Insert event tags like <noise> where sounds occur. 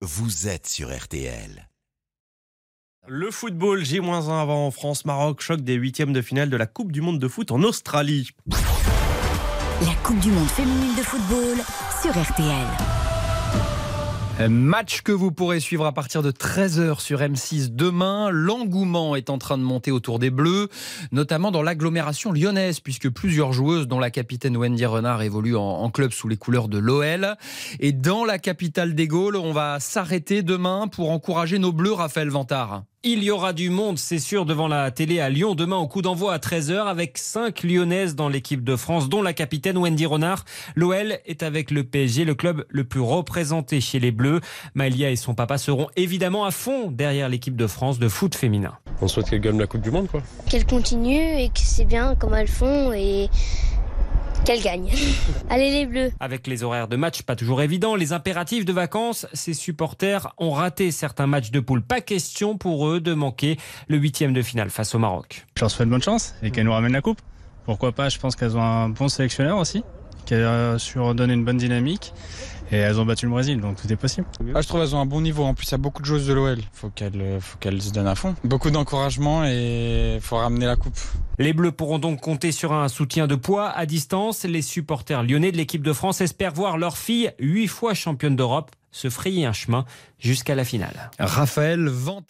vous êtes sur RTL. Le football, J-1 avant France-Maroc, choc des huitièmes de finale de la Coupe du Monde de foot en Australie. La Coupe du Monde féminine de football sur RTL. Match que vous pourrez suivre à partir de 13h sur M6 demain. L'engouement est en train de monter autour des Bleus, notamment dans l'agglomération lyonnaise, puisque plusieurs joueuses, dont la capitaine Wendy Renard, évoluent en, club sous les couleurs de l'OL. Et dans la capitale des Gaules, on va s'arrêter demain pour encourager nos Bleus, Raphaël Vantard. Il y aura du monde, c'est sûr, devant la télé à Lyon demain au coup d'envoi à 13h avec 5 lyonnaises dans l'équipe de France, dont la capitaine Wendy Renard. L'OL est avec le PSG, le club le plus représenté chez les Bleus. Malia et son papa seront évidemment à fond derrière l'équipe de France de foot féminin. On souhaite qu'elle gagne la Coupe du Monde, quoi. Qu'elle continue et que c'est bien comme elles font et qu'elle gagne. <laughs> Allez les Bleus. Avec les horaires de match pas toujours évidents, les impératifs de vacances, ces supporters ont raté certains matchs de poule. Pas question pour eux de manquer le huitième de finale face au Maroc. Je leur souhaite bonne chance et qu'elles nous ramènent la coupe. Pourquoi pas Je pense qu'elles ont un bon sélectionneur aussi, qui a su redonner une bonne dynamique. Et elles ont battu le Brésil, donc tout est possible. Ah, je trouve qu'elles ont un bon niveau. En plus, il y a beaucoup de joueuses de l'OL. Faut qu'elles, faut qu'elles se donnent à fond. Beaucoup d'encouragement et il faut ramener la coupe. Les Bleus pourront donc compter sur un soutien de poids à distance. Les supporters lyonnais de l'équipe de France espèrent voir leur fille, huit fois championne d'Europe, se frayer un chemin jusqu'à la finale. Raphaël Vant